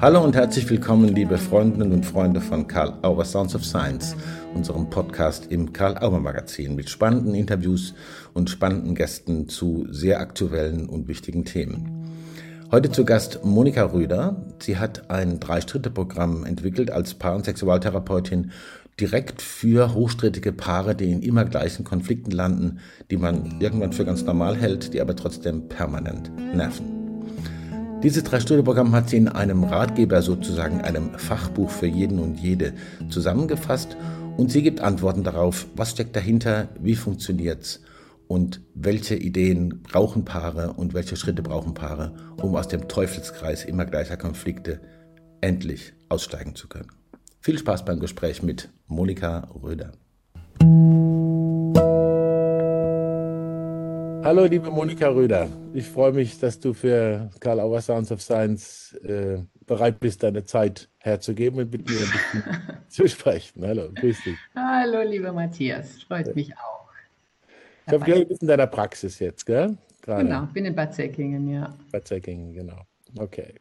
Hallo und herzlich willkommen, liebe Freundinnen und Freunde von Karl Auer Sounds of Science, unserem Podcast im Karl Auer Magazin mit spannenden Interviews und spannenden Gästen zu sehr aktuellen und wichtigen Themen. Heute zu Gast Monika Rüder. Sie hat ein Drei-Stritte-Programm entwickelt als Paar- und Sexualtherapeutin direkt für hochstrittige Paare, die in immer gleichen Konflikten landen, die man irgendwann für ganz normal hält, die aber trotzdem permanent nerven. Dieses Drei-Stunden-Programm hat sie in einem Ratgeber, sozusagen einem Fachbuch für jeden und jede, zusammengefasst und sie gibt Antworten darauf, was steckt dahinter, wie funktioniert's und welche Ideen brauchen Paare und welche Schritte brauchen Paare, um aus dem Teufelskreis immer gleicher Konflikte endlich aussteigen zu können. Viel Spaß beim Gespräch mit Monika Röder. Hallo, liebe Monika Röder. Ich freue mich, dass du für Karl Auer Sounds of Science äh, bereit bist, deine Zeit herzugeben und mit mir ein bisschen zu sprechen. Hallo, grüß dich. Hallo, lieber Matthias. Freut mich auch. Ich habe gehört, du bist in deiner Praxis jetzt, gell? Gerade. Genau, bin in Bad Säckingen, ja. Bad Säckingen, genau. Okay.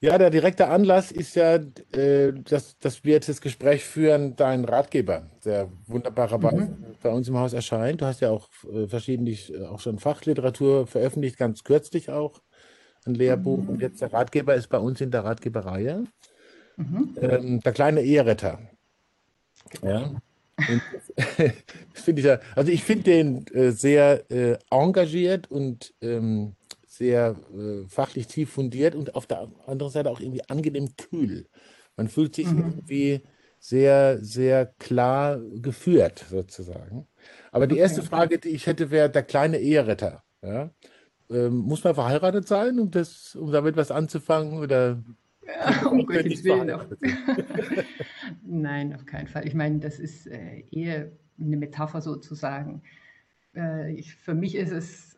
Ja, der direkte Anlass ist ja, äh, dass, dass wir jetzt das Gespräch führen, dein Ratgeber, der wunderbarerweise mhm. bei uns im Haus erscheint. Du hast ja auch äh, verschiedentlich äh, auch schon Fachliteratur veröffentlicht, ganz kürzlich auch ein Lehrbuch. Mhm. Und jetzt der Ratgeber ist bei uns in der Ratgeberreihe. Mhm. Ähm, der kleine Eheretter. Ja. finde ich ja, also ich finde den äh, sehr äh, engagiert und ähm, sehr äh, fachlich tief fundiert und auf der anderen Seite auch irgendwie angenehm kühl. Man fühlt sich mhm. irgendwie sehr, sehr klar geführt, sozusagen. Aber die erste Frage, die ich hätte, wäre der kleine Eheretter. Ja? Ähm, muss man verheiratet sein, um, das, um damit was anzufangen? Oder ja, um Gottes Willen. Auf Nein, auf keinen Fall. Ich meine, das ist äh, eher eine Metapher sozusagen. Äh, ich, für mich ist es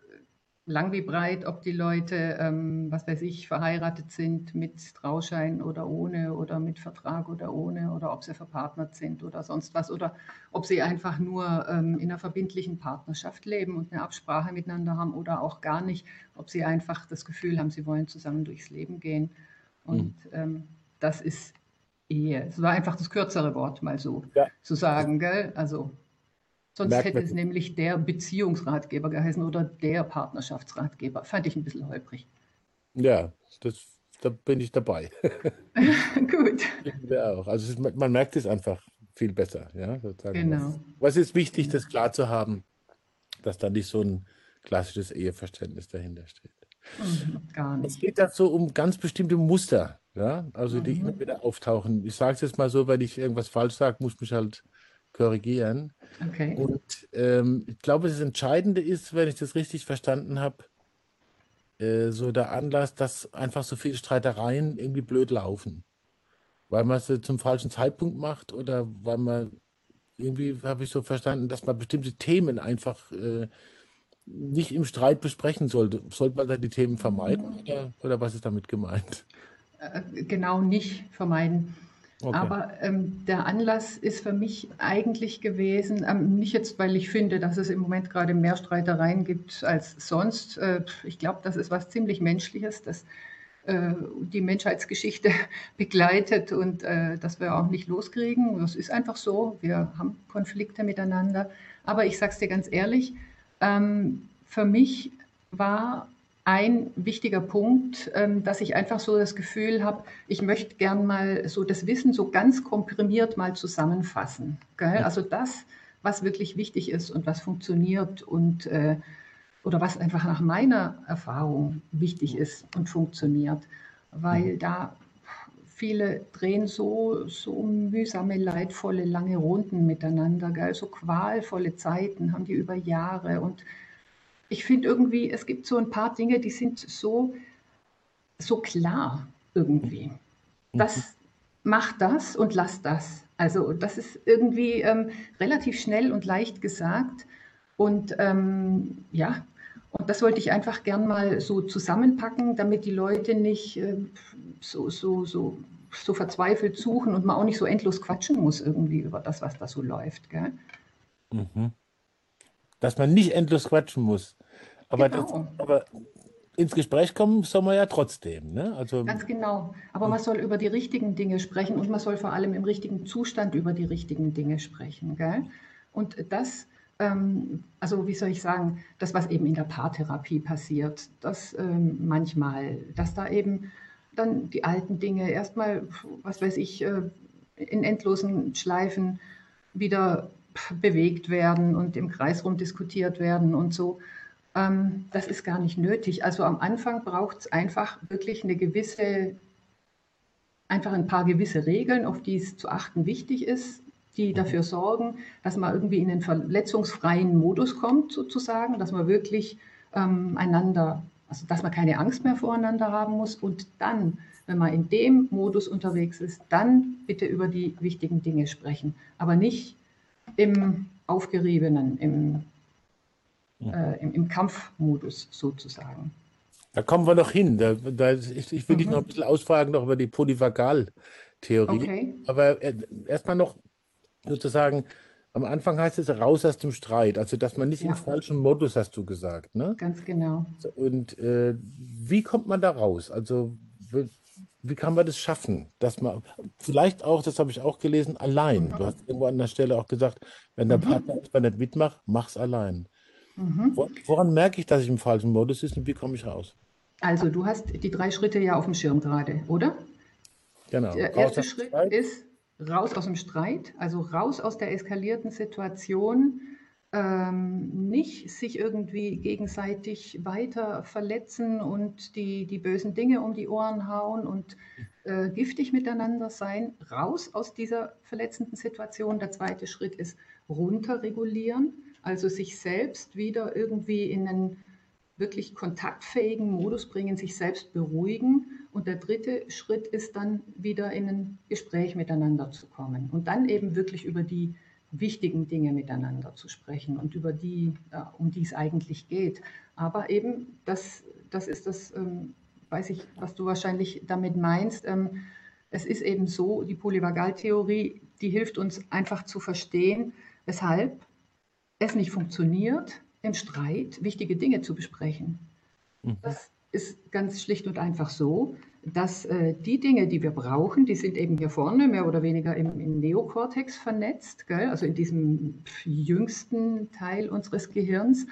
lang wie breit, ob die Leute, ähm, was weiß ich, verheiratet sind mit Trauschein oder ohne oder mit Vertrag oder ohne oder ob sie verpartnert sind oder sonst was oder ob sie einfach nur ähm, in einer verbindlichen Partnerschaft leben und eine Absprache miteinander haben oder auch gar nicht, ob sie einfach das Gefühl haben, sie wollen zusammen durchs Leben gehen. Und mhm. ähm, das ist Ehe. Es war einfach das kürzere Wort, mal so ja. zu sagen, gell? Also Sonst Merkt hätte es nämlich der Beziehungsratgeber geheißen oder der Partnerschaftsratgeber. Fand ich ein bisschen holprig. Ja, das, da bin ich dabei. Gut. Ja, auch. Also ist, man merkt es einfach viel besser. Ja, sozusagen. Genau. Was, ist wichtig, das klar zu haben, dass da nicht so ein klassisches Eheverständnis dahinter steht. Mhm, gar nicht. Es geht da so um ganz bestimmte Muster, ja, also die mhm. immer wieder auftauchen. Ich sage es jetzt mal so, wenn ich irgendwas falsch sage, muss mich halt korrigieren. Okay. Und ähm, ich glaube, das Entscheidende ist, wenn ich das richtig verstanden habe, äh, so der Anlass, dass einfach so viele Streitereien irgendwie blöd laufen. Weil man es zum falschen Zeitpunkt macht oder weil man irgendwie habe ich so verstanden, dass man bestimmte Themen einfach äh, nicht im Streit besprechen sollte. Sollte man da die Themen vermeiden oder, oder was ist damit gemeint? Äh, genau nicht vermeiden. Okay. Aber ähm, der Anlass ist für mich eigentlich gewesen, ähm, nicht jetzt, weil ich finde, dass es im Moment gerade mehr Streitereien gibt als sonst. Äh, ich glaube, das ist was ziemlich Menschliches, das äh, die Menschheitsgeschichte begleitet und äh, das wir auch nicht loskriegen. Das ist einfach so. Wir haben Konflikte miteinander. Aber ich sage es dir ganz ehrlich, ähm, für mich war ein wichtiger Punkt, ähm, dass ich einfach so das Gefühl habe, ich möchte gern mal so das Wissen so ganz komprimiert mal zusammenfassen. Gell? Also das, was wirklich wichtig ist und was funktioniert und äh, oder was einfach nach meiner Erfahrung wichtig ist und funktioniert, weil da viele drehen so, so mühsame, leidvolle, lange Runden miteinander, gell? so qualvolle Zeiten haben die über Jahre und ich finde irgendwie, es gibt so ein paar Dinge, die sind so, so klar irgendwie. Das mhm. macht das und lass das. Also das ist irgendwie ähm, relativ schnell und leicht gesagt. Und ähm, ja, und das wollte ich einfach gern mal so zusammenpacken, damit die Leute nicht äh, so, so, so, so verzweifelt suchen und man auch nicht so endlos quatschen muss irgendwie über das, was da so läuft. Gell? Mhm. Dass man nicht endlos quatschen muss. Aber, genau. das, aber ins Gespräch kommen soll man ja trotzdem. Ne? Also, Ganz genau. Aber man soll über die richtigen Dinge sprechen und man soll vor allem im richtigen Zustand über die richtigen Dinge sprechen. Gell? Und das, ähm, also wie soll ich sagen, das, was eben in der Paartherapie passiert, das ähm, manchmal, dass da eben dann die alten Dinge erstmal, was weiß ich, äh, in endlosen Schleifen wieder bewegt werden und im Kreis rum diskutiert werden und so. Ähm, das ist gar nicht nötig. Also am Anfang braucht es einfach wirklich eine gewisse, einfach ein paar gewisse Regeln, auf die es zu achten wichtig ist, die dafür sorgen, dass man irgendwie in einen verletzungsfreien Modus kommt, sozusagen, dass man wirklich ähm, einander, also dass man keine Angst mehr voreinander haben muss und dann wenn man in dem Modus unterwegs ist, dann bitte über die wichtigen Dinge sprechen, aber nicht im Aufgeriebenen, im, äh, im, im, Kampfmodus sozusagen. Da kommen wir noch hin. Da, da, ich, ich, will mhm. dich noch ein bisschen ausfragen noch über die Polyvagal-Theorie. Okay. Aber äh, erstmal noch sozusagen, am Anfang heißt es raus aus dem Streit, also dass man nicht ja. im falschen Modus, hast du gesagt. Ne? Ganz genau. Und äh, wie kommt man da raus? Also wie kann man das schaffen, dass man vielleicht auch, das habe ich auch gelesen, allein. Du hast irgendwo an der Stelle auch gesagt, wenn der mhm. Partner etwa nicht mitmacht, mach's allein. Mhm. Woran merke ich, dass ich im falschen Modus ist und wie komme ich raus? Also du hast die drei Schritte ja auf dem Schirm gerade, oder? Genau. Der erste Schritt Streit. ist raus aus dem Streit, also raus aus der eskalierten Situation, ähm, nicht sich irgendwie gegenseitig weiter verletzen und die, die bösen Dinge um die Ohren hauen und äh, giftig miteinander sein, raus aus dieser verletzenden Situation. Der zweite Schritt ist runterregulieren, also sich selbst wieder irgendwie in einen wirklich kontaktfähigen Modus bringen, sich selbst beruhigen. Und der dritte Schritt ist dann wieder in ein Gespräch miteinander zu kommen und dann eben wirklich über die wichtigen Dinge miteinander zu sprechen und über die, um die es eigentlich geht. Aber eben, das, das ist das, ähm, weiß ich, was du wahrscheinlich damit meinst. Ähm, es ist eben so, die Polyvagaltheorie, die hilft uns einfach zu verstehen, weshalb es nicht funktioniert, im Streit wichtige Dinge zu besprechen. Mhm. Das ist ganz schlicht und einfach so, dass äh, die Dinge, die wir brauchen, die sind eben hier vorne mehr oder weniger im, im Neokortex vernetzt, gell? also in diesem jüngsten Teil unseres Gehirns.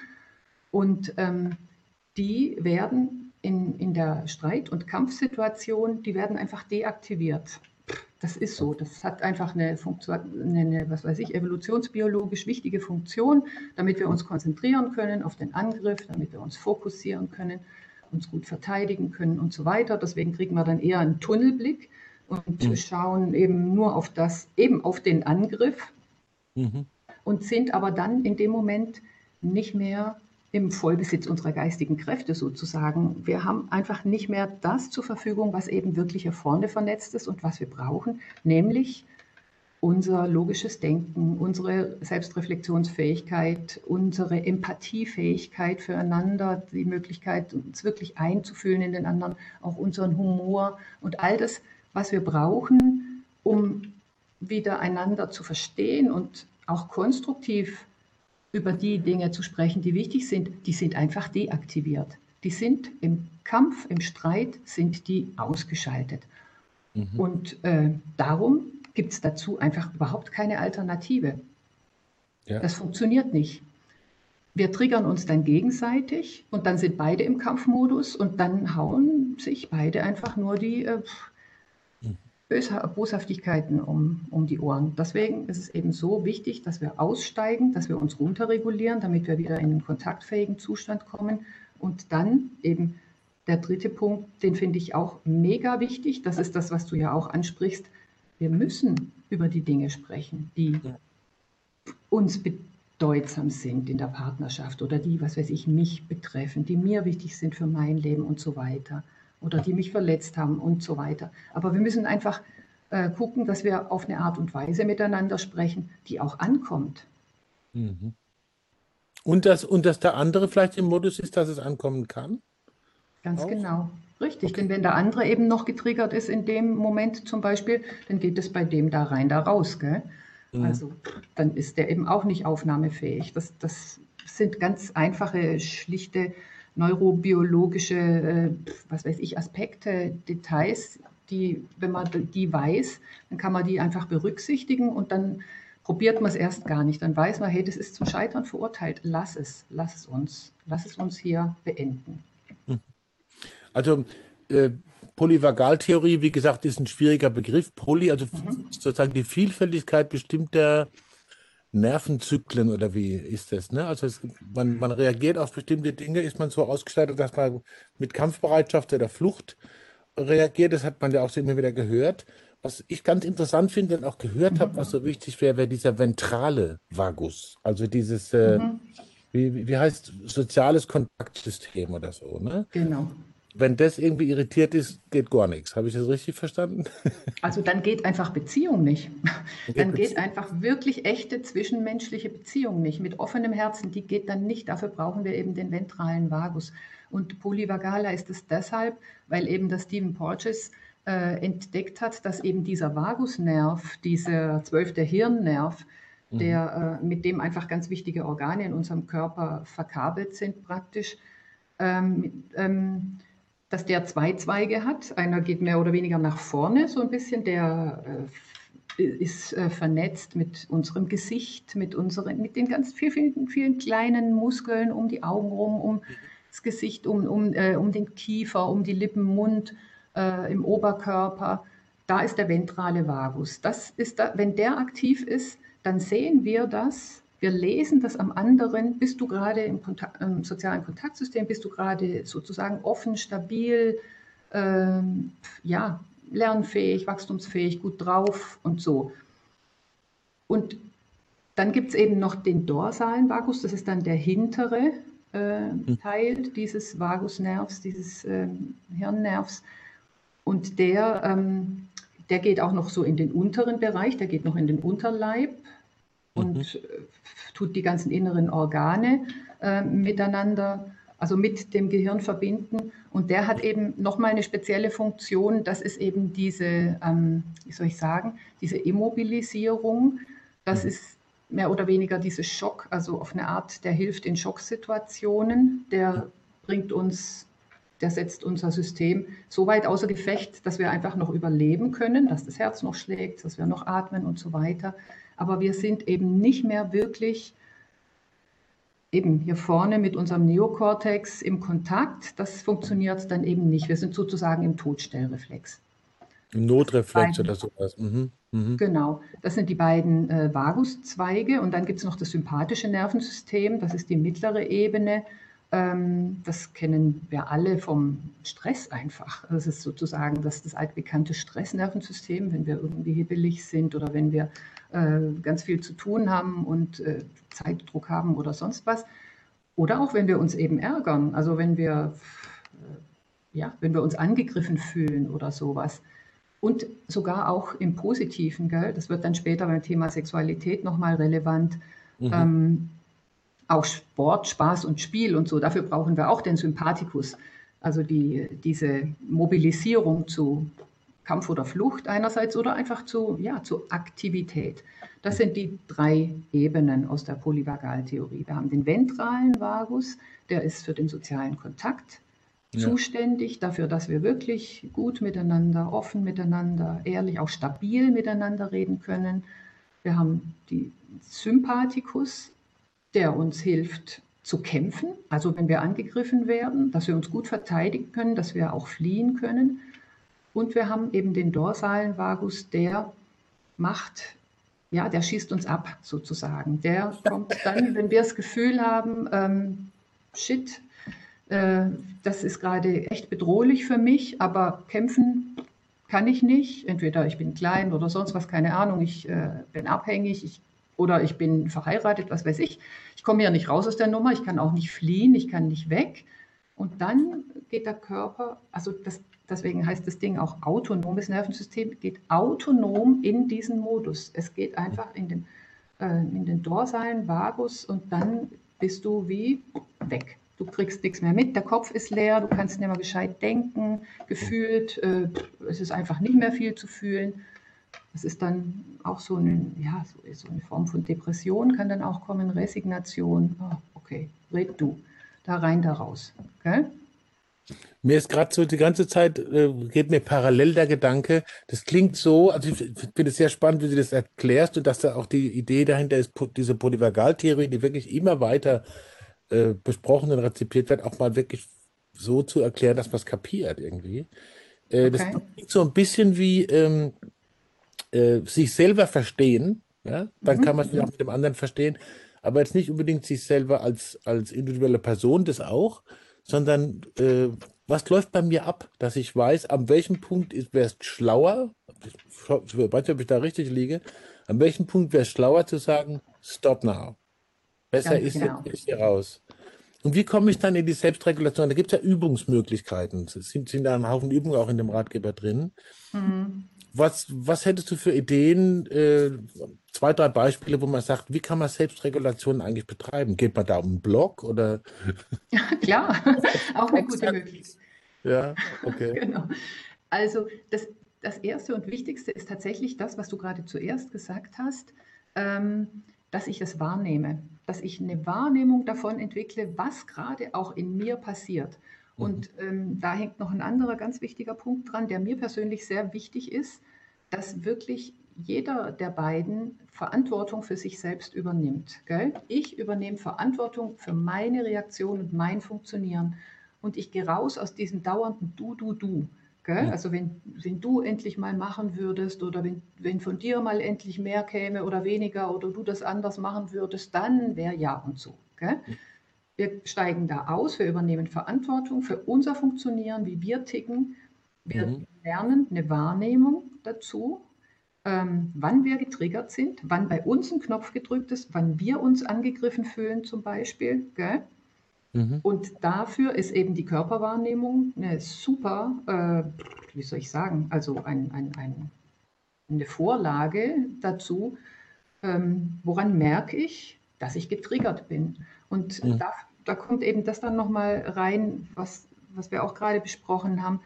Und ähm, die werden in, in der Streit- und Kampfsituation, die werden einfach deaktiviert. Das ist so. Das hat einfach eine, Funktion, eine, was weiß ich, evolutionsbiologisch wichtige Funktion, damit wir uns konzentrieren können auf den Angriff, damit wir uns fokussieren können uns gut verteidigen können und so weiter. Deswegen kriegen wir dann eher einen Tunnelblick und mhm. schauen eben nur auf das, eben auf den Angriff mhm. und sind aber dann in dem Moment nicht mehr im Vollbesitz unserer geistigen Kräfte sozusagen. Wir haben einfach nicht mehr das zur Verfügung, was eben wirklich hier vorne vernetzt ist und was wir brauchen, nämlich unser logisches Denken, unsere Selbstreflexionsfähigkeit, unsere Empathiefähigkeit füreinander, die Möglichkeit, uns wirklich einzufühlen in den anderen, auch unseren Humor und all das, was wir brauchen, um wieder einander zu verstehen und auch konstruktiv über die Dinge zu sprechen, die wichtig sind, die sind einfach deaktiviert. Die sind im Kampf, im Streit, sind die ausgeschaltet. Mhm. Und äh, darum gibt es dazu einfach überhaupt keine Alternative. Ja. Das funktioniert nicht. Wir triggern uns dann gegenseitig und dann sind beide im Kampfmodus und dann hauen sich beide einfach nur die äh, Boshaftigkeiten um, um die Ohren. Deswegen ist es eben so wichtig, dass wir aussteigen, dass wir uns runterregulieren, damit wir wieder in einen kontaktfähigen Zustand kommen und dann eben der dritte Punkt, den finde ich auch mega wichtig. Das ist das, was du ja auch ansprichst. Wir müssen über die Dinge sprechen, die uns bedeutsam sind in der Partnerschaft oder die, was weiß ich, mich betreffen, die mir wichtig sind für mein Leben und so weiter oder die mich verletzt haben und so weiter. Aber wir müssen einfach äh, gucken, dass wir auf eine Art und Weise miteinander sprechen, die auch ankommt. Mhm. Und, dass, und dass der andere vielleicht im Modus ist, dass es ankommen kann? Ganz auch? genau. Richtig, okay. denn wenn der andere eben noch getriggert ist in dem Moment zum Beispiel, dann geht es bei dem da rein, da raus. Gell? Mhm. Also dann ist der eben auch nicht aufnahmefähig. Das, das sind ganz einfache, schlichte neurobiologische, äh, was weiß ich, Aspekte, Details, die, wenn man die weiß, dann kann man die einfach berücksichtigen und dann probiert man es erst gar nicht. Dann weiß man, hey, das ist zum Scheitern verurteilt. Lass es, lass es uns, lass es uns hier beenden. Also äh, Polyvagaltheorie, wie gesagt, ist ein schwieriger Begriff. Poly, also mhm. sozusagen die Vielfältigkeit bestimmter Nervenzyklen oder wie ist das? Ne? Also es, man, man reagiert auf bestimmte Dinge, ist man so ausgestattet, dass man mit Kampfbereitschaft oder Flucht reagiert. Das hat man ja auch immer wieder gehört. Was ich ganz interessant finde und auch gehört habe, was so wichtig wäre, wäre dieser ventrale Vagus. Also dieses, äh, mhm. wie, wie heißt soziales Kontaktsystem oder so. Ne? Genau wenn das irgendwie irritiert ist, geht gar nichts. Habe ich das richtig verstanden? Also dann geht einfach Beziehung nicht. Dann geht einfach wirklich echte zwischenmenschliche Beziehung nicht. Mit offenem Herzen, die geht dann nicht. Dafür brauchen wir eben den ventralen Vagus. Und polyvagala ist es deshalb, weil eben das Stephen Porges äh, entdeckt hat, dass eben dieser Vagusnerv, dieser zwölfte Hirnnerv, mhm. der, äh, mit dem einfach ganz wichtige Organe in unserem Körper verkabelt sind praktisch, ähm, ähm, dass der zwei Zweige hat. Einer geht mehr oder weniger nach vorne, so ein bisschen, der äh, ist äh, vernetzt mit unserem Gesicht, mit, unseren, mit den ganz vielen, vielen, kleinen Muskeln um die Augen rum, um das Gesicht, um, um, äh, um den Kiefer, um die Lippen, Mund, äh, im Oberkörper. Da ist der ventrale Vagus. Das ist da, wenn der aktiv ist, dann sehen wir das wir lesen das am anderen. Bist du gerade im, Kontakt, im sozialen Kontaktsystem? Bist du gerade sozusagen offen, stabil, ähm, ja, lernfähig, wachstumsfähig, gut drauf und so. Und dann gibt es eben noch den dorsalen Vagus, das ist dann der hintere äh. Teil dieses Vagusnervs, dieses äh, Hirnnervs. Und der, ähm, der geht auch noch so in den unteren Bereich, der geht noch in den Unterleib und mhm. Tut die ganzen inneren Organe äh, miteinander, also mit dem Gehirn verbinden. Und der hat eben nochmal eine spezielle Funktion, das ist eben diese, ähm, wie soll ich sagen, diese Immobilisierung. Das mhm. ist mehr oder weniger dieser Schock, also auf eine Art, der hilft in Schocksituationen, der bringt uns, der setzt unser System so weit außer Gefecht, dass wir einfach noch überleben können, dass das Herz noch schlägt, dass wir noch atmen und so weiter aber wir sind eben nicht mehr wirklich eben hier vorne mit unserem Neokortex im Kontakt. Das funktioniert dann eben nicht. Wir sind sozusagen im Todstellreflex. Im Notreflex oder sowas. Mhm. Mhm. Genau, das sind die beiden äh, Vaguszweige und dann gibt es noch das sympathische Nervensystem, das ist die mittlere Ebene. Ähm, das kennen wir alle vom Stress einfach. Das ist sozusagen das, das altbekannte Stressnervensystem, wenn wir irgendwie hibbelig sind oder wenn wir ganz viel zu tun haben und äh, Zeitdruck haben oder sonst was. Oder auch wenn wir uns eben ärgern, also wenn wir, äh, ja, wenn wir uns angegriffen fühlen oder sowas. Und sogar auch im Positiven, gell? das wird dann später beim Thema Sexualität nochmal relevant. Mhm. Ähm, auch Sport, Spaß und Spiel und so, dafür brauchen wir auch den Sympathikus, also die, diese Mobilisierung zu Kampf oder Flucht einerseits oder einfach zu, ja, zu Aktivität. Das sind die drei Ebenen aus der Polyvagaltheorie. Wir haben den ventralen Vagus, der ist für den sozialen Kontakt ja. zuständig, dafür, dass wir wirklich gut miteinander, offen miteinander, ehrlich, auch stabil miteinander reden können. Wir haben die Sympathikus, der uns hilft zu kämpfen, also wenn wir angegriffen werden, dass wir uns gut verteidigen können, dass wir auch fliehen können. Und wir haben eben den dorsalen Vagus, der macht, ja, der schießt uns ab sozusagen. Der kommt dann, wenn wir das Gefühl haben, ähm, shit, äh, das ist gerade echt bedrohlich für mich, aber kämpfen kann ich nicht. Entweder ich bin klein oder sonst was, keine Ahnung, ich äh, bin abhängig, ich, oder ich bin verheiratet, was weiß ich. Ich komme ja nicht raus aus der Nummer, ich kann auch nicht fliehen, ich kann nicht weg. Und dann geht der Körper, also das deswegen heißt das Ding auch autonomes Nervensystem, geht autonom in diesen Modus. Es geht einfach in den, äh, in den dorsalen Vagus und dann bist du wie weg. Du kriegst nichts mehr mit, der Kopf ist leer, du kannst nicht mehr gescheit denken, gefühlt, äh, es ist einfach nicht mehr viel zu fühlen. Das ist dann auch so, ein, ja, so, so eine Form von Depression, kann dann auch kommen, Resignation. Oh, okay, red du. da rein, da raus. Gell? Mir ist gerade so die ganze Zeit, äh, geht mir parallel der Gedanke, das klingt so, also ich finde es sehr spannend, wie du das erklärst und dass da auch die Idee dahinter ist, diese Polyvagaltheorie, die wirklich immer weiter äh, besprochen und rezipiert wird, auch mal wirklich so zu erklären, dass man es kapiert irgendwie. Äh, okay. Das klingt so ein bisschen wie ähm, äh, sich selber verstehen, ja? dann mhm. kann man es auch mit dem anderen verstehen, aber jetzt nicht unbedingt sich selber als, als individuelle Person, das auch, sondern äh, was läuft bei mir ab, dass ich weiß, an welchem Punkt wäre es schlauer, ich weiß nicht, ob ich da richtig liege, an welchem Punkt wäre es schlauer zu sagen, stop now. Besser Ganz ist genau. jetzt hier raus. Und wie komme ich dann in die Selbstregulation? Da gibt es ja Übungsmöglichkeiten. Es sind, sind da ein Haufen Übungen auch in dem Ratgeber drin. Mhm. Was, was hättest du für Ideen, äh, zwei, drei Beispiele, wo man sagt, wie kann man Selbstregulation eigentlich betreiben? Geht man da um einen Blog oder? Ja, klar, auch eine gute Möglichkeit. Ja, okay. genau. Also das, das Erste und Wichtigste ist tatsächlich das, was du gerade zuerst gesagt hast, ähm, dass ich es wahrnehme, dass ich eine Wahrnehmung davon entwickle, was gerade auch in mir passiert. Und mhm. ähm, da hängt noch ein anderer ganz wichtiger Punkt dran, der mir persönlich sehr wichtig ist, dass wirklich jeder der beiden Verantwortung für sich selbst übernimmt. Gell? Ich übernehme Verantwortung für meine Reaktion und mein Funktionieren. Und ich gehe raus aus diesem dauernden Du, Du, Du. Ja. Also wenn, wenn du endlich mal machen würdest oder wenn, wenn von dir mal endlich mehr käme oder weniger oder du das anders machen würdest, dann wäre ja und so. Gell? Wir steigen da aus, wir übernehmen Verantwortung für unser Funktionieren, wie wir ticken. Wir mhm. lernen eine Wahrnehmung dazu, ähm, wann wir getriggert sind, wann bei uns ein Knopf gedrückt ist, wann wir uns angegriffen fühlen zum Beispiel. Mhm. Und dafür ist eben die Körperwahrnehmung eine super, äh, wie soll ich sagen, also ein, ein, ein, eine Vorlage dazu, ähm, woran merke ich, dass ich getriggert bin. Und mhm. da da kommt eben das dann nochmal rein, was, was wir auch gerade besprochen haben.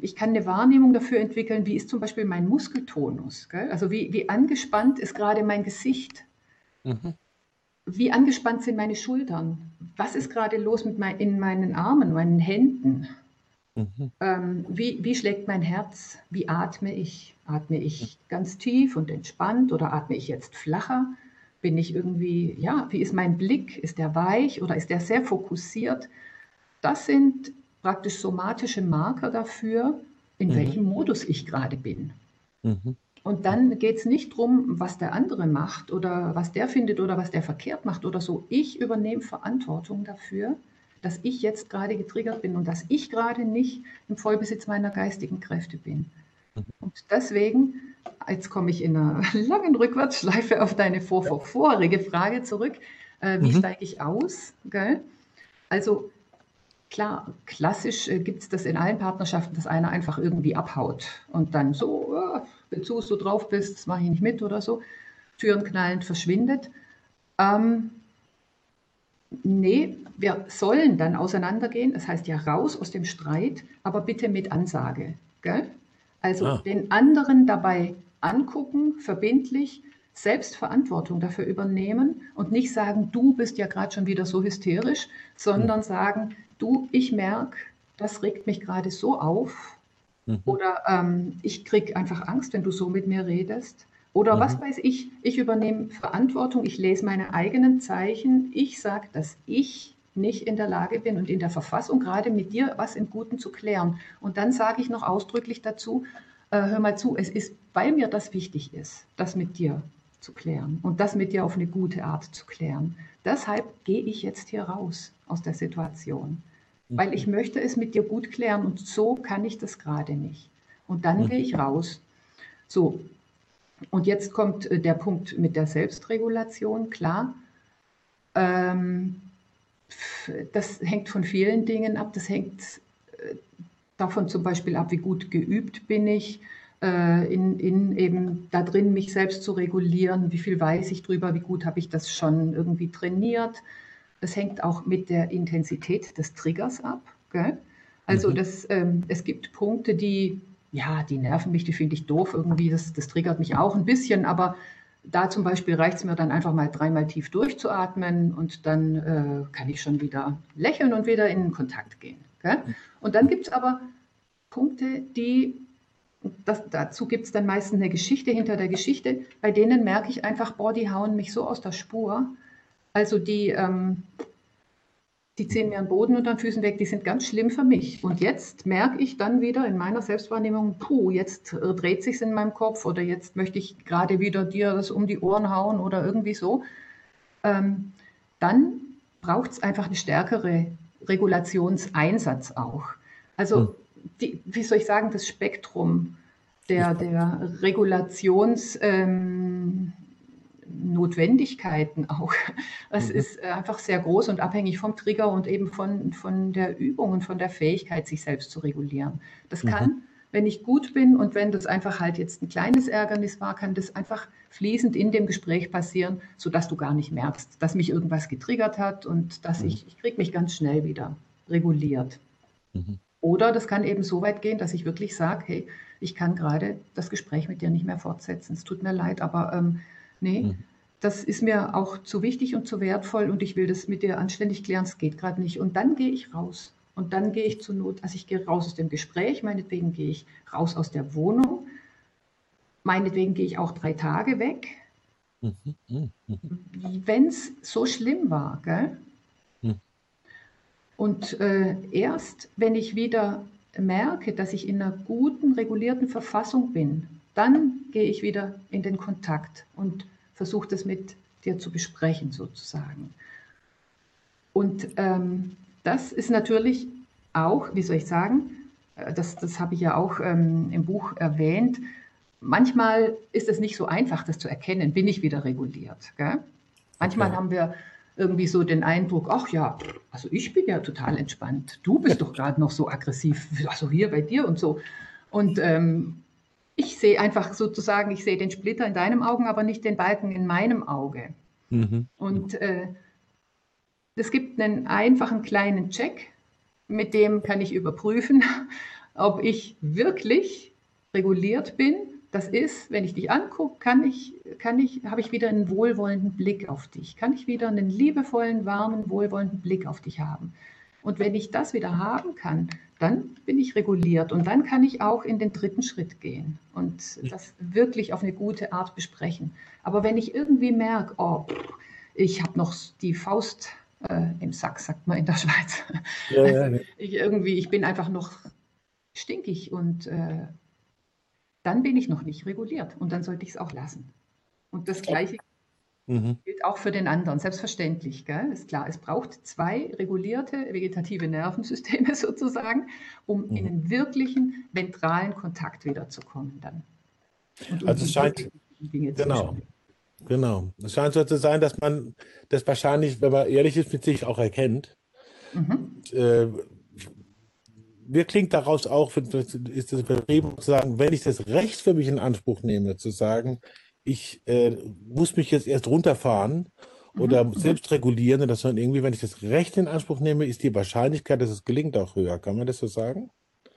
Ich kann eine Wahrnehmung dafür entwickeln, wie ist zum Beispiel mein Muskeltonus. Gell? Also wie, wie angespannt ist gerade mein Gesicht. Mhm. Wie angespannt sind meine Schultern? Was ist gerade los mit mein, in meinen Armen, meinen Händen? Mhm. Ähm, wie, wie schlägt mein Herz? Wie atme ich? Atme ich ganz tief und entspannt oder atme ich jetzt flacher? Bin ich irgendwie, ja, wie ist mein Blick? Ist der weich oder ist der sehr fokussiert? Das sind praktisch somatische Marker dafür, in mhm. welchem Modus ich gerade bin. Mhm. Und dann geht es nicht darum, was der andere macht oder was der findet oder was der verkehrt macht oder so. Ich übernehme Verantwortung dafür, dass ich jetzt gerade getriggert bin und dass ich gerade nicht im Vollbesitz meiner geistigen Kräfte bin. Und deswegen Jetzt komme ich in einer langen Rückwärtsschleife auf deine vor, vor, vorige Frage zurück. Äh, wie mhm. steige ich aus? Gell? Also klar, klassisch äh, gibt es das in allen Partnerschaften, dass einer einfach irgendwie abhaut und dann so, äh, wenn du so drauf bist, das mache ich nicht mit oder so, Türen knallend verschwindet. Ähm, nee, wir sollen dann auseinandergehen, das heißt ja raus aus dem Streit, aber bitte mit Ansage. Gell? Also ah. den anderen dabei angucken, verbindlich, Selbstverantwortung dafür übernehmen und nicht sagen, du bist ja gerade schon wieder so hysterisch, sondern mhm. sagen, du, ich merke, das regt mich gerade so auf. Mhm. Oder ähm, ich kriege einfach Angst, wenn du so mit mir redest. Oder mhm. was weiß ich, ich übernehme Verantwortung, ich lese meine eigenen Zeichen, ich sage, dass ich nicht in der Lage bin und in der Verfassung, gerade mit dir was im Guten zu klären. Und dann sage ich noch ausdrücklich dazu, äh, hör mal zu, es ist, weil mir das wichtig ist, das mit dir zu klären und das mit dir auf eine gute Art zu klären. Deshalb gehe ich jetzt hier raus aus der Situation, weil ich möchte es mit dir gut klären und so kann ich das gerade nicht. Und dann gehe ich raus. So, und jetzt kommt äh, der Punkt mit der Selbstregulation, klar. Ähm, das hängt von vielen Dingen ab. Das hängt äh, davon zum Beispiel ab, wie gut geübt bin ich, äh, in, in eben da drin mich selbst zu regulieren, wie viel weiß ich drüber, wie gut habe ich das schon irgendwie trainiert. Das hängt auch mit der Intensität des Triggers ab. Gell? Also mhm. das, ähm, es gibt Punkte, die, ja, die nerven mich, die finde ich doof irgendwie, das, das triggert mich auch ein bisschen, aber da zum Beispiel reicht es mir dann einfach mal dreimal tief durchzuatmen und dann äh, kann ich schon wieder lächeln und wieder in Kontakt gehen. Gell? Und dann gibt es aber Punkte, die, das, dazu gibt es dann meistens eine Geschichte hinter der Geschichte, bei denen merke ich einfach, boah, die hauen mich so aus der Spur. Also die, ähm, die ziehen mir den Boden unter den Füßen weg, die sind ganz schlimm für mich. Und jetzt merke ich dann wieder in meiner Selbstwahrnehmung, puh, jetzt dreht sich in meinem Kopf oder jetzt möchte ich gerade wieder dir das um die Ohren hauen oder irgendwie so. Ähm, dann braucht es einfach eine stärkere Regulationseinsatz auch. Also, hm. die, wie soll ich sagen, das Spektrum der, der Regulations... Ähm, Notwendigkeiten auch. Es mhm. ist einfach sehr groß und abhängig vom Trigger und eben von, von der Übung und von der Fähigkeit, sich selbst zu regulieren. Das kann, mhm. wenn ich gut bin und wenn das einfach halt jetzt ein kleines Ärgernis war, kann das einfach fließend in dem Gespräch passieren, sodass du gar nicht merkst, dass mich irgendwas getriggert hat und dass mhm. ich, ich kriege mich ganz schnell wieder reguliert. Mhm. Oder das kann eben so weit gehen, dass ich wirklich sage, hey, ich kann gerade das Gespräch mit dir nicht mehr fortsetzen. Es tut mir leid, aber ähm, nee, mhm. das ist mir auch zu wichtig und zu wertvoll und ich will das mit dir anständig klären, es geht gerade nicht. Und dann gehe ich raus. Und dann gehe ich zur Not, also ich gehe raus aus dem Gespräch, meinetwegen gehe ich raus aus der Wohnung, meinetwegen gehe ich auch drei Tage weg. Mhm. Mhm. mhm. Wenn es so schlimm war, gell? Mhm. Und äh, erst wenn ich wieder merke, dass ich in einer guten, regulierten Verfassung bin, dann gehe ich wieder in den Kontakt und versuche das mit dir zu besprechen sozusagen. Und ähm, das ist natürlich auch, wie soll ich sagen, äh, das, das habe ich ja auch ähm, im Buch erwähnt, manchmal ist es nicht so einfach, das zu erkennen, bin ich wieder reguliert. Gell? Manchmal okay. haben wir irgendwie so den Eindruck, ach ja, also ich bin ja total entspannt, du bist doch gerade noch so aggressiv, also hier bei dir und so. Und ähm, ich sehe einfach sozusagen, ich sehe den Splitter in deinem Augen, aber nicht den Balken in meinem Auge. Mhm. Und äh, es gibt einen einfachen kleinen Check, mit dem kann ich überprüfen, ob ich wirklich reguliert bin. Das ist, wenn ich dich angucke, kann ich, kann ich, habe ich wieder einen wohlwollenden Blick auf dich, kann ich wieder einen liebevollen, warmen, wohlwollenden Blick auf dich haben. Und wenn ich das wieder haben kann, dann bin ich reguliert und dann kann ich auch in den dritten Schritt gehen und das wirklich auf eine gute Art besprechen. Aber wenn ich irgendwie merke, oh, ich habe noch die Faust äh, im Sack, sagt man in der Schweiz. Ja, ja, ja. Ich irgendwie, ich bin einfach noch stinkig und äh, dann bin ich noch nicht reguliert und dann sollte ich es auch lassen. Und das Gleiche Mhm. Gilt auch für den anderen, selbstverständlich. Gell? Ist klar, es braucht zwei regulierte vegetative Nervensysteme sozusagen, um mhm. in einen wirklichen ventralen Kontakt wiederzukommen dann. Und also es scheint, genau, genau. Es scheint so zu sein, dass man das wahrscheinlich, wenn man ehrlich ist, mit sich auch erkennt. Mhm. Und, äh, mir klingt daraus auch, ist das beschrieben, zu sagen, wenn ich das Recht für mich in Anspruch nehme, zu sagen, ich äh, muss mich jetzt erst runterfahren oder mhm. selbst regulieren, dass man irgendwie, wenn ich das Recht in Anspruch nehme, ist die Wahrscheinlichkeit, dass es gelingt, auch höher. Kann man das so sagen?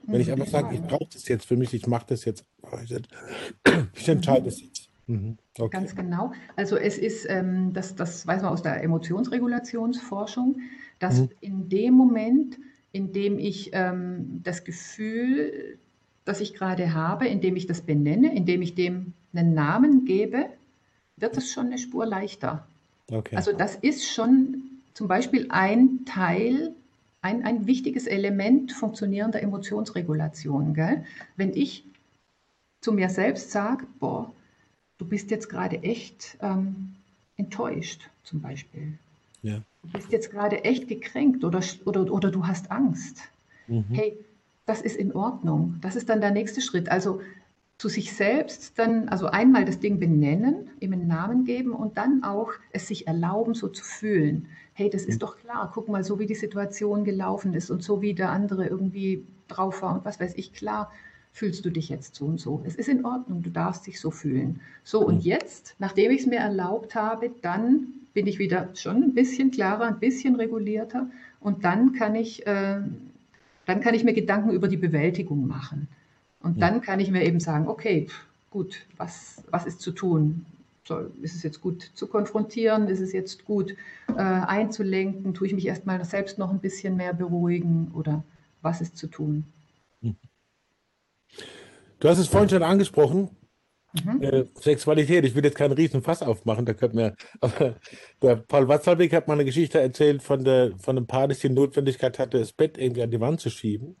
Wenn ich einfach sage, ich brauche das jetzt für mich, ich mache das jetzt, ich entscheide es jetzt. Mhm. Okay. Ganz genau. Also es ist, ähm, das, das weiß man aus der Emotionsregulationsforschung, dass mhm. in dem Moment, in dem ich ähm, das Gefühl, das ich gerade habe, indem ich das benenne, indem ich dem einen Namen gebe, wird es schon eine Spur leichter. Okay. Also das ist schon zum Beispiel ein Teil, ein, ein wichtiges Element funktionierender Emotionsregulation. Gell? Wenn ich zu mir selbst sage, boah, du bist jetzt gerade echt ähm, enttäuscht zum Beispiel. Ja. Du bist jetzt gerade echt gekränkt oder, oder, oder du hast Angst. Mhm. Hey, das ist in Ordnung. Das ist dann der nächste Schritt. Also zu sich selbst dann, also einmal das Ding benennen, ihm einen Namen geben und dann auch es sich erlauben, so zu fühlen. Hey, das ist mhm. doch klar, guck mal, so wie die Situation gelaufen ist und so wie der andere irgendwie drauf war und was weiß ich, klar fühlst du dich jetzt so und so. Es ist in Ordnung, du darfst dich so fühlen. So, und mhm. jetzt, nachdem ich es mir erlaubt habe, dann bin ich wieder schon ein bisschen klarer, ein bisschen regulierter und dann kann ich, äh, dann kann ich mir Gedanken über die Bewältigung machen. Und dann kann ich mir eben sagen, okay, gut, was, was ist zu tun? so, ist es jetzt gut zu konfrontieren, ist es jetzt gut äh, einzulenken, tue ich mich erstmal selbst noch ein bisschen mehr beruhigen oder was ist zu tun? Du hast es vorhin schon angesprochen, mhm. äh, Sexualität. Ich will jetzt keinen riesen Fass aufmachen, da könnte mir, aber der Paul Watzlawick hat mal eine Geschichte erzählt von, der, von einem Paar, das die Notwendigkeit hatte, das Bett irgendwie an die Wand zu schieben.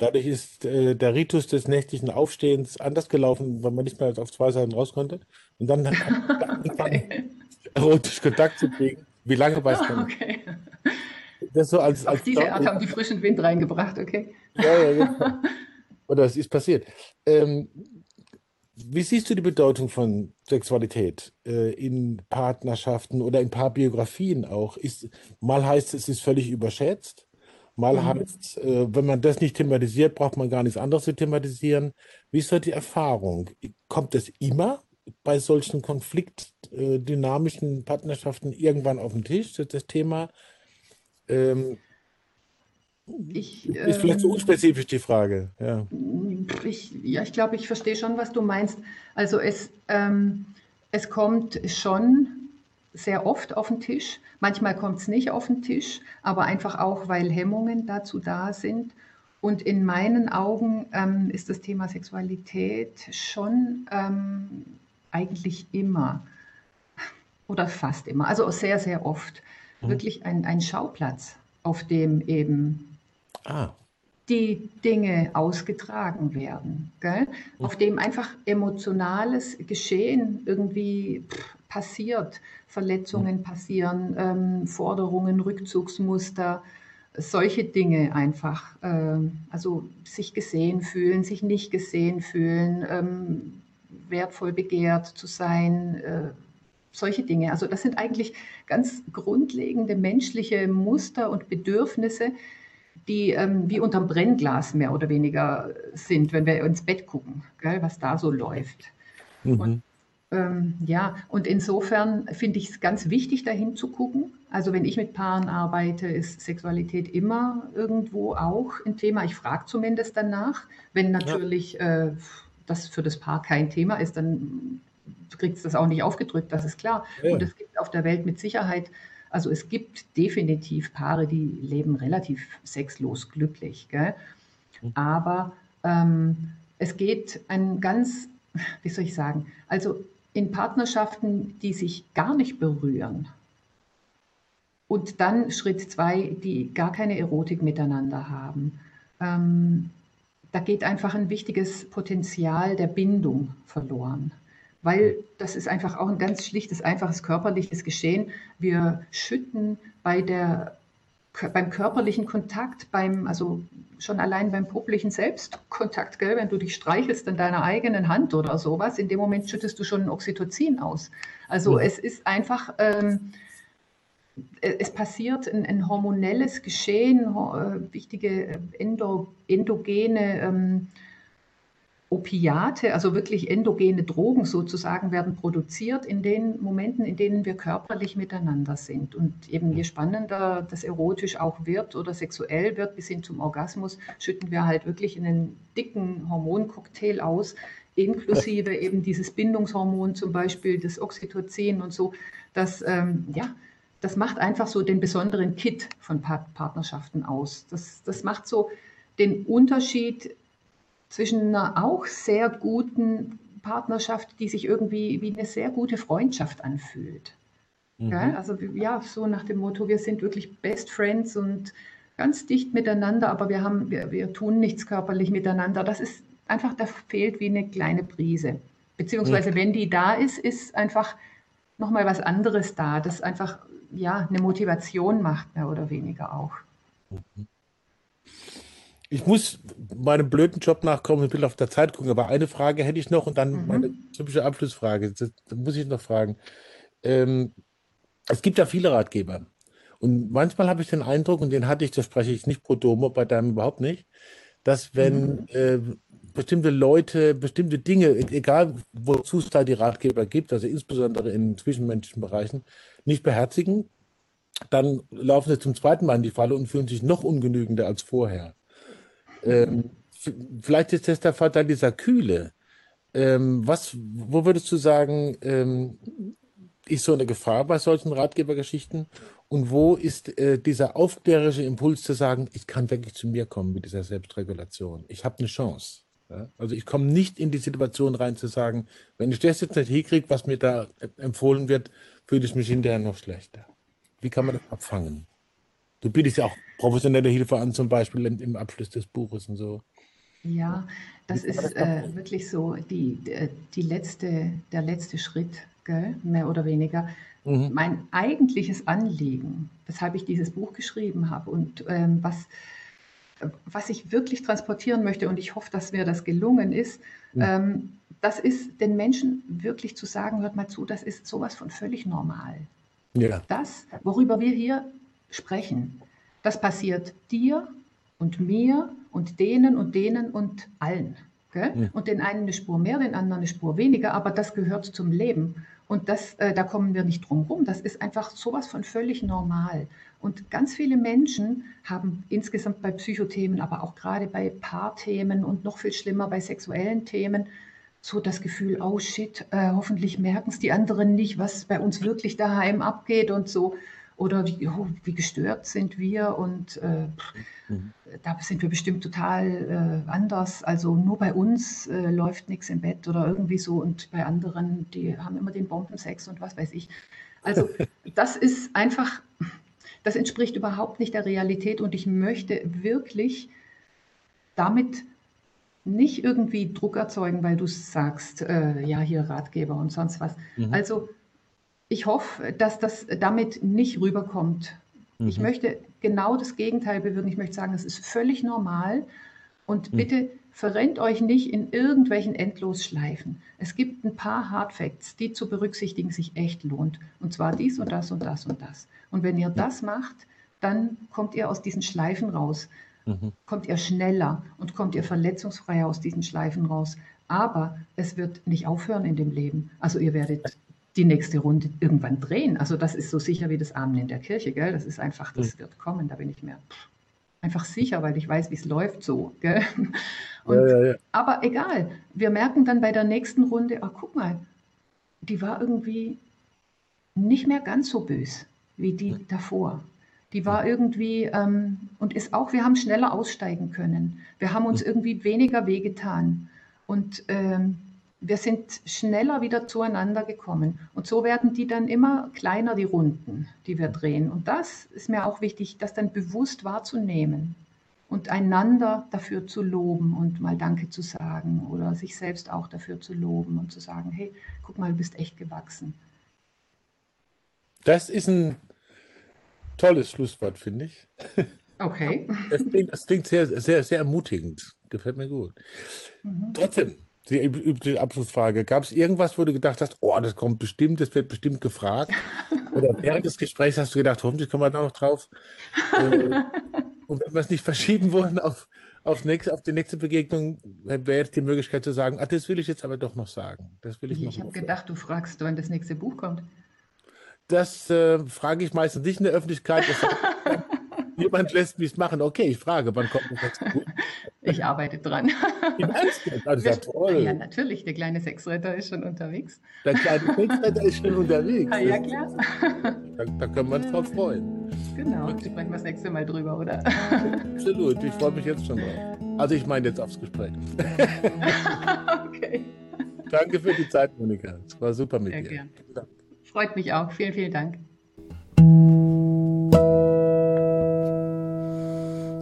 Dadurch ist äh, der Ritus des nächtlichen Aufstehens anders gelaufen, weil man nicht mehr auf zwei Seiten raus konnte. Und dann hat man angefangen, erotisch Kontakt zu kriegen. Wie lange weiß man? Okay. Das so als, als Auf diese Art haben die frischen Wind reingebracht, okay? Ja, ja, ja. Oder es ist passiert. Ähm, wie siehst du die Bedeutung von Sexualität äh, in Partnerschaften oder in Paarbiografien auch? Ist, mal heißt es, es ist völlig überschätzt. Mal mhm. heißt, äh, wenn man das nicht thematisiert, braucht man gar nichts anderes zu thematisieren. Wie ist da die Erfahrung? Kommt es immer bei solchen konfliktdynamischen Partnerschaften irgendwann auf den Tisch, das, das Thema? Ähm, ich, ist vielleicht so ähm, unspezifisch die Frage. Ja, ich, ja, ich glaube, ich verstehe schon, was du meinst. Also es, ähm, es kommt schon sehr oft auf den Tisch. Manchmal kommt es nicht auf den Tisch, aber einfach auch, weil Hemmungen dazu da sind. Und in meinen Augen ähm, ist das Thema Sexualität schon ähm, eigentlich immer oder fast immer, also sehr, sehr oft, mhm. wirklich ein, ein Schauplatz, auf dem eben ah. die Dinge ausgetragen werden? Mhm. auf dem einfach emotionales Geschehen irgendwie pff, passiert, Verletzungen passieren, ähm, Forderungen, Rückzugsmuster, solche Dinge einfach. Ähm, also sich gesehen fühlen, sich nicht gesehen fühlen, ähm, wertvoll begehrt zu sein, äh, solche Dinge. Also das sind eigentlich ganz grundlegende menschliche Muster und Bedürfnisse, die ähm, wie unterm Brennglas mehr oder weniger sind, wenn wir ins Bett gucken, gell, was da so läuft. Mhm. Und ähm, ja, und insofern finde ich es ganz wichtig, dahin zu gucken. Also wenn ich mit Paaren arbeite, ist Sexualität immer irgendwo auch ein Thema. Ich frage zumindest danach. Wenn natürlich ja. äh, das für das Paar kein Thema ist, dann kriegt es das auch nicht aufgedrückt, das ist klar. Ja. Und es gibt auf der Welt mit Sicherheit, also es gibt definitiv Paare, die leben relativ sexlos glücklich. Gell? Mhm. Aber ähm, es geht ein ganz, wie soll ich sagen, also in Partnerschaften, die sich gar nicht berühren. Und dann Schritt zwei, die gar keine Erotik miteinander haben. Ähm, da geht einfach ein wichtiges Potenzial der Bindung verloren. Weil das ist einfach auch ein ganz schlichtes, einfaches körperliches Geschehen. Wir schütten bei der beim körperlichen Kontakt, beim, also schon allein beim pupplichen Selbstkontakt, gell, wenn du dich streichelst an deiner eigenen Hand oder sowas, in dem Moment schüttest du schon Oxytocin aus. Also ja. es ist einfach, ähm, es passiert ein, ein hormonelles Geschehen, äh, wichtige endo, endogene ähm, Opiate, also wirklich endogene Drogen sozusagen, werden produziert in den Momenten, in denen wir körperlich miteinander sind. Und eben je spannender das erotisch auch wird oder sexuell wird, bis hin zum Orgasmus, schütten wir halt wirklich einen dicken Hormoncocktail aus, inklusive eben dieses Bindungshormon zum Beispiel, das Oxytocin und so. Das, ähm, ja, das macht einfach so den besonderen Kit von Partnerschaften aus. Das, das macht so den Unterschied zwischen einer auch sehr guten Partnerschaft, die sich irgendwie wie eine sehr gute Freundschaft anfühlt. Mhm. Ja, also ja, so nach dem Motto, wir sind wirklich Best Friends und ganz dicht miteinander, aber wir, haben, wir, wir tun nichts körperlich miteinander. Das ist einfach, da fehlt wie eine kleine Prise. Beziehungsweise, mhm. wenn die da ist, ist einfach nochmal was anderes da, das einfach ja, eine Motivation macht, mehr oder weniger auch. Mhm ich muss meinem blöden Job nachkommen, ein bisschen auf der Zeit gucken, aber eine Frage hätte ich noch und dann mhm. meine typische Abschlussfrage. Das, das muss ich noch fragen. Ähm, es gibt ja viele Ratgeber. Und manchmal habe ich den Eindruck, und den hatte ich, das spreche ich nicht pro Domo, bei deinem überhaupt nicht, dass wenn mhm. äh, bestimmte Leute, bestimmte Dinge, e-, egal wozu es da die Ratgeber gibt, also insbesondere in zwischenmenschlichen Bereichen, nicht beherzigen, dann laufen sie zum zweiten Mal in die Falle und fühlen sich noch ungenügender als vorher. Ähm, vielleicht ist das der Vorteil dieser Kühle. Ähm, was, wo würdest du sagen, ähm, ist so eine Gefahr bei solchen Ratgebergeschichten? Und wo ist äh, dieser aufklärerische Impuls zu sagen, ich kann wirklich zu mir kommen mit dieser Selbstregulation? Ich habe eine Chance. Ja? Also ich komme nicht in die Situation rein zu sagen, wenn ich das jetzt nicht hinkriege, was mir da empfohlen wird, fühle ich mich hinterher noch schlechter. Wie kann man das abfangen? Du bietest ja auch professionelle Hilfe an, zum Beispiel im Abschluss des Buches und so. Ja, das ist äh, wirklich so die, die letzte, der letzte Schritt, gell? mehr oder weniger. Mhm. Mein eigentliches Anliegen, weshalb ich dieses Buch geschrieben habe und ähm, was, was ich wirklich transportieren möchte, und ich hoffe, dass mir das gelungen ist, mhm. ähm, das ist den Menschen wirklich zu sagen, hört mal zu, das ist sowas von völlig normal. Ja. Das, worüber wir hier sprechen, das passiert dir und mir und denen und denen und allen. Ja. Und den einen eine Spur mehr, den anderen eine Spur weniger, aber das gehört zum Leben. Und das, äh, da kommen wir nicht drum rum. Das ist einfach sowas von völlig normal. Und ganz viele Menschen haben insgesamt bei Psychothemen, aber auch gerade bei Paarthemen und noch viel schlimmer bei sexuellen Themen, so das Gefühl, oh shit, äh, hoffentlich merken es die anderen nicht, was bei uns wirklich daheim abgeht und so. Oder wie, oh, wie gestört sind wir und äh, mhm. da sind wir bestimmt total äh, anders. Also nur bei uns äh, läuft nichts im Bett oder irgendwie so und bei anderen, die haben immer den Bombensex und was weiß ich. Also das ist einfach, das entspricht überhaupt nicht der Realität und ich möchte wirklich damit nicht irgendwie Druck erzeugen, weil du sagst, äh, ja, hier Ratgeber und sonst was. Mhm. Also ich hoffe, dass das damit nicht rüberkommt. Mhm. Ich möchte genau das Gegenteil bewirken. Ich möchte sagen, es ist völlig normal und mhm. bitte verrennt euch nicht in irgendwelchen Endlosschleifen. Es gibt ein paar Hard Facts, die zu berücksichtigen sich echt lohnt. Und zwar dies und das und das und das. Und wenn ihr das macht, dann kommt ihr aus diesen Schleifen raus. Mhm. Kommt ihr schneller und kommt ihr verletzungsfreier aus diesen Schleifen raus. Aber es wird nicht aufhören in dem Leben. Also ihr werdet die nächste Runde irgendwann drehen. Also das ist so sicher wie das Amen in der Kirche, gell? Das ist einfach, das wird kommen, da bin ich mir einfach sicher, weil ich weiß, wie es läuft so. Gell? Und, ja, ja, ja. Aber egal, wir merken dann bei der nächsten Runde, ach guck mal, die war irgendwie nicht mehr ganz so bös wie die davor. Die war irgendwie ähm, und ist auch, wir haben schneller aussteigen können. Wir haben uns irgendwie weniger wehgetan. Und ähm, wir sind schneller wieder zueinander gekommen. Und so werden die dann immer kleiner, die Runden, die wir drehen. Und das ist mir auch wichtig, das dann bewusst wahrzunehmen und einander dafür zu loben und mal Danke zu sagen oder sich selbst auch dafür zu loben und zu sagen, hey, guck mal, du bist echt gewachsen. Das ist ein tolles Schlusswort, finde ich. Okay. Das klingt, das klingt sehr, sehr, sehr ermutigend. Gefällt mir gut. Mhm. Trotzdem, die übliche Abschlussfrage. Gab es irgendwas, wo du gedacht hast, oh, das kommt bestimmt, das wird bestimmt gefragt? Oder während des Gesprächs hast du gedacht, hoffentlich kommen wir da noch drauf. Und wenn wir es nicht verschieben wollen auf, auf, nächste, auf die nächste Begegnung, wäre jetzt die Möglichkeit zu sagen, ah, das will ich jetzt aber doch noch sagen. Das will ich ich habe gedacht, du fragst, wann das nächste Buch kommt. Das äh, frage ich meistens nicht in der Öffentlichkeit. Jemand lässt mich machen. Okay, ich frage, wann kommt das nächste Buch? Ich arbeite dran. Im Ernst? Das ist ja toll. Ja, natürlich. Der kleine Sexretter ist schon unterwegs. Der kleine Sexretter ist schon unterwegs. Ja, klar. Da, da können wir uns drauf freuen. Genau, Und, sprechen wir das nächste Mal drüber, oder? Absolut. Ich freue mich jetzt schon drauf. Also ich meine jetzt aufs Gespräch. okay. Danke für die Zeit, Monika. Es war super mit Sehr dir. Gern. Freut mich auch. Vielen, vielen Dank.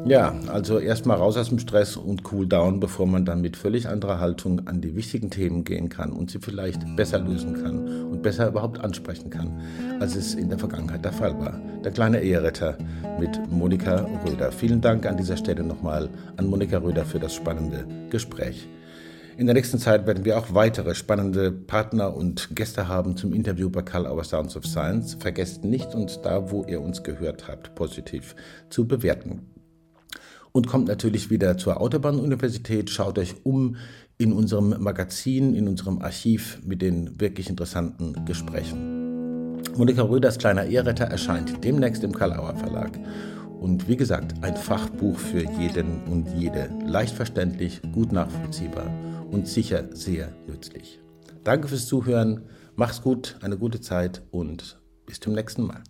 Ja, also erstmal raus aus dem Stress und cool down, bevor man dann mit völlig anderer Haltung an die wichtigen Themen gehen kann und sie vielleicht besser lösen kann und besser überhaupt ansprechen kann, als es in der Vergangenheit der Fall war. Der kleine Eheretter mit Monika Röder. Vielen Dank an dieser Stelle nochmal an Monika Röder für das spannende Gespräch. In der nächsten Zeit werden wir auch weitere spannende Partner und Gäste haben zum Interview bei Karl Auer Sounds of Science. Vergesst nicht, uns da, wo ihr uns gehört habt, positiv zu bewerten und kommt natürlich wieder zur Autobahnuniversität. Schaut euch um in unserem Magazin, in unserem Archiv mit den wirklich interessanten Gesprächen. Monika Röders kleiner Eheretter erscheint demnächst im Karl-Auer Verlag. Und wie gesagt, ein Fachbuch für jeden und jede. Leicht verständlich, gut nachvollziehbar und sicher sehr nützlich. Danke fürs Zuhören, mach's gut, eine gute Zeit und bis zum nächsten Mal.